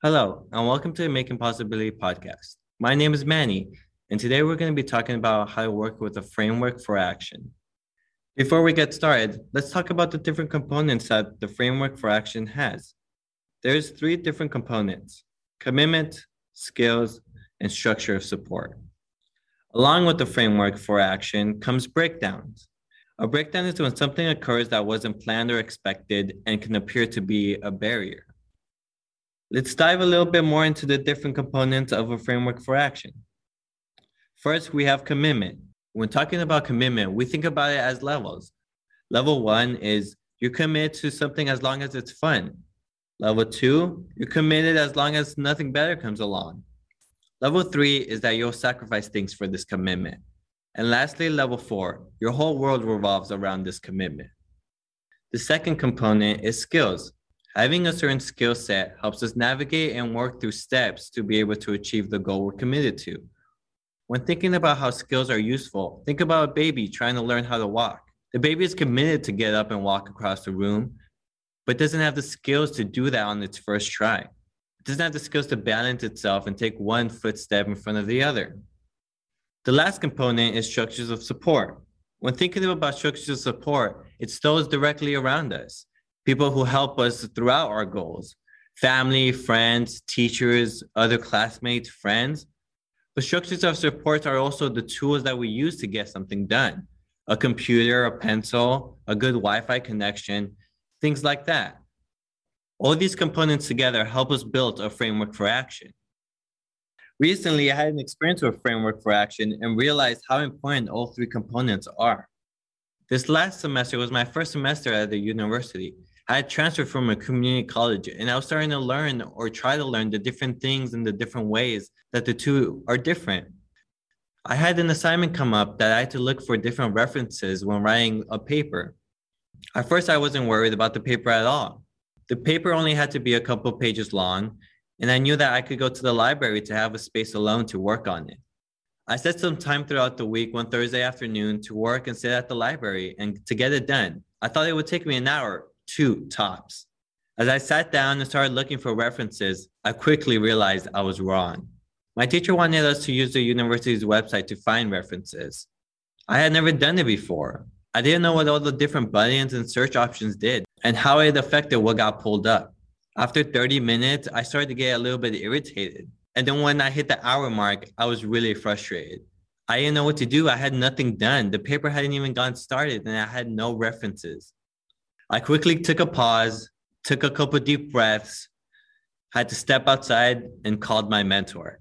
Hello, and welcome to the Making Possibility podcast. My name is Manny, and today we're going to be talking about how to work with a framework for action. Before we get started, let's talk about the different components that the framework for action has. There's three different components commitment, skills, and structure of support. Along with the framework for action comes breakdowns. A breakdown is when something occurs that wasn't planned or expected and can appear to be a barrier. Let's dive a little bit more into the different components of a framework for action. First, we have commitment. When talking about commitment, we think about it as levels. Level one is you're committed to something as long as it's fun. Level two, you're committed as long as nothing better comes along. Level three is that you'll sacrifice things for this commitment. And lastly, level four, your whole world revolves around this commitment. The second component is skills. Having a certain skill set helps us navigate and work through steps to be able to achieve the goal we're committed to. When thinking about how skills are useful, think about a baby trying to learn how to walk. The baby is committed to get up and walk across the room, but doesn't have the skills to do that on its first try. It doesn't have the skills to balance itself and take one footstep in front of the other. The last component is structures of support. When thinking about structures of support, it's those directly around us people who help us throughout our goals family, friends, teachers, other classmates, friends. But structures of support are also the tools that we use to get something done a computer, a pencil, a good Wi Fi connection, things like that. All these components together help us build a framework for action. Recently, I had an experience with framework for action and realized how important all three components are. This last semester was my first semester at the university, I had transferred from a community college and I was starting to learn or try to learn the different things and the different ways that the two are different. I had an assignment come up that I had to look for different references when writing a paper. At first, I wasn't worried about the paper at all. The paper only had to be a couple pages long, and I knew that I could go to the library to have a space alone to work on it. I set some time throughout the week one Thursday afternoon to work and sit at the library and to get it done. I thought it would take me an hour, two tops. As I sat down and started looking for references, I quickly realized I was wrong. My teacher wanted us to use the university's website to find references. I had never done it before. I didn't know what all the different buttons and search options did and how it affected what got pulled up. After 30 minutes, I started to get a little bit irritated. And then when I hit the hour mark, I was really frustrated. I didn't know what to do. I had nothing done. The paper hadn't even gotten started and I had no references. I quickly took a pause, took a couple deep breaths, had to step outside and called my mentor.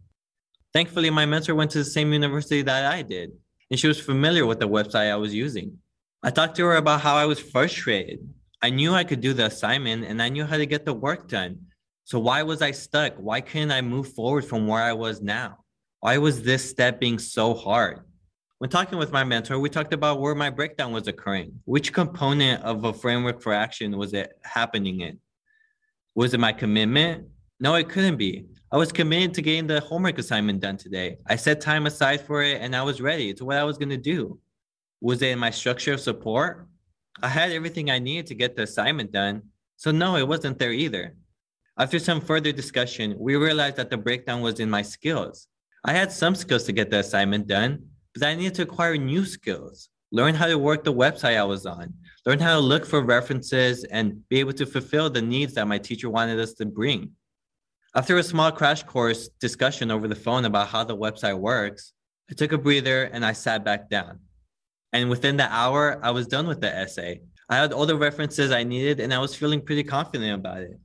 Thankfully, my mentor went to the same university that I did, and she was familiar with the website I was using. I talked to her about how I was frustrated. I knew I could do the assignment and I knew how to get the work done. So, why was I stuck? Why couldn't I move forward from where I was now? Why was this step being so hard? When talking with my mentor, we talked about where my breakdown was occurring. Which component of a framework for action was it happening in? Was it my commitment? No, it couldn't be. I was committed to getting the homework assignment done today. I set time aside for it and I was ready. It's what I was going to do. Was it in my structure of support? I had everything I needed to get the assignment done. So, no, it wasn't there either. After some further discussion, we realized that the breakdown was in my skills. I had some skills to get the assignment done, because I needed to acquire new skills, learn how to work the website I was on, learn how to look for references, and be able to fulfill the needs that my teacher wanted us to bring. After a small crash course discussion over the phone about how the website works, I took a breather and I sat back down. And within the hour, I was done with the essay. I had all the references I needed and I was feeling pretty confident about it.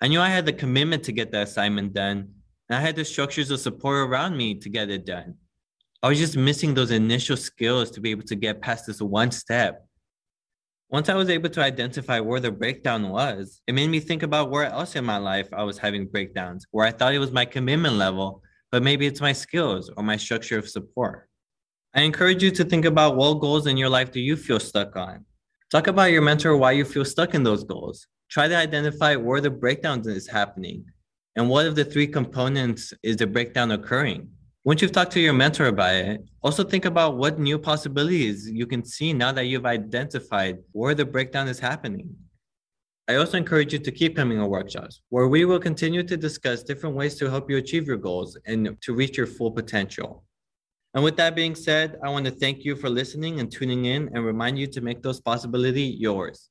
I knew I had the commitment to get the assignment done, and I had the structures of support around me to get it done. I was just missing those initial skills to be able to get past this one step. Once I was able to identify where the breakdown was, it made me think about where else in my life I was having breakdowns, where I thought it was my commitment level, but maybe it's my skills or my structure of support. I encourage you to think about what goals in your life do you feel stuck on? Talk about your mentor why you feel stuck in those goals. Try to identify where the breakdown is happening and what of the three components is the breakdown occurring. Once you've talked to your mentor about it, also think about what new possibilities you can see now that you've identified where the breakdown is happening. I also encourage you to keep coming to workshops where we will continue to discuss different ways to help you achieve your goals and to reach your full potential. And with that being said, I want to thank you for listening and tuning in and remind you to make those possibility yours.